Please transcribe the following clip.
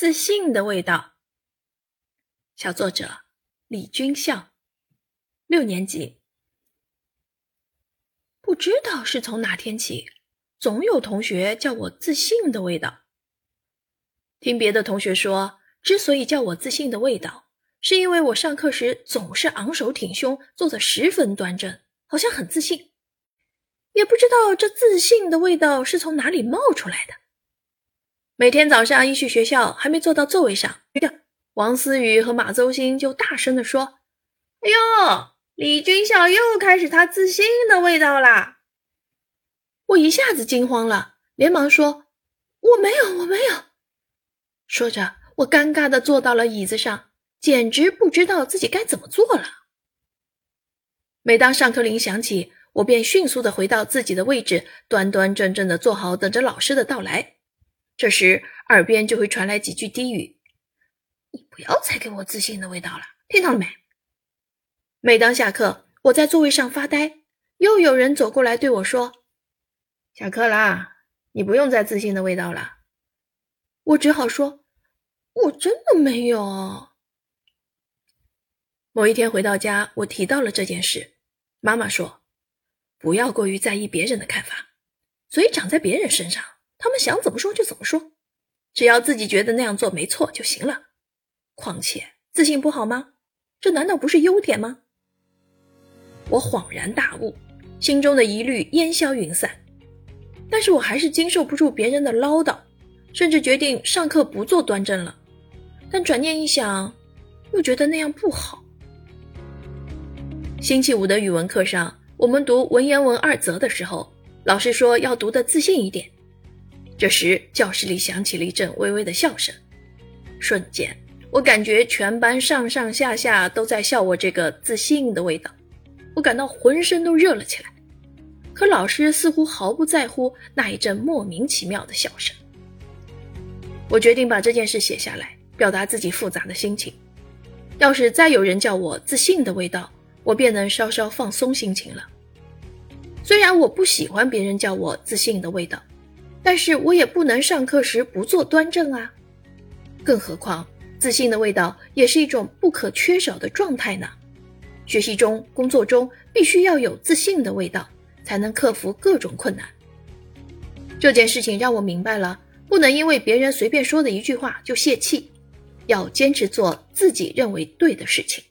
自信的味道。小作者李君笑，六年级。不知道是从哪天起，总有同学叫我自信的味道。听别的同学说，之所以叫我自信的味道，是因为我上课时总是昂首挺胸，坐得十分端正，好像很自信。也不知道这自信的味道是从哪里冒出来的。每天早上一去学校，还没坐到座位上，王思雨和马邹鑫就大声地说：“哎呦，李军校又开始他自信的味道啦！”我一下子惊慌了，连忙说：“我没有，我没有。”说着，我尴尬地坐到了椅子上，简直不知道自己该怎么做了。每当上课铃响起，我便迅速地回到自己的位置，端端正正地坐好，等着老师的到来。这时，耳边就会传来几句低语：“你不要再给我自信的味道了，听到了没？”每当下课，我在座位上发呆，又有人走过来对我说：“下课啦，你不用再自信的味道了。”我只好说：“我真的没有。”某一天回到家，我提到了这件事，妈妈说：“不要过于在意别人的看法，嘴长在别人身上。”他们想怎么说就怎么说，只要自己觉得那样做没错就行了。况且自信不好吗？这难道不是优点吗？我恍然大悟，心中的疑虑烟消云散。但是我还是经受不住别人的唠叨，甚至决定上课不做端正了。但转念一想，又觉得那样不好。星期五的语文课上，我们读文言文二则的时候，老师说要读得自信一点。这时，教室里响起了一阵微微的笑声。瞬间，我感觉全班上上下下都在笑我这个自信的味道，我感到浑身都热了起来。可老师似乎毫不在乎那一阵莫名其妙的笑声。我决定把这件事写下来，表达自己复杂的心情。要是再有人叫我自信的味道，我便能稍稍放松心情了。虽然我不喜欢别人叫我自信的味道。但是我也不能上课时不做端正啊，更何况自信的味道也是一种不可缺少的状态呢。学习中、工作中必须要有自信的味道，才能克服各种困难。这件事情让我明白了，不能因为别人随便说的一句话就泄气，要坚持做自己认为对的事情。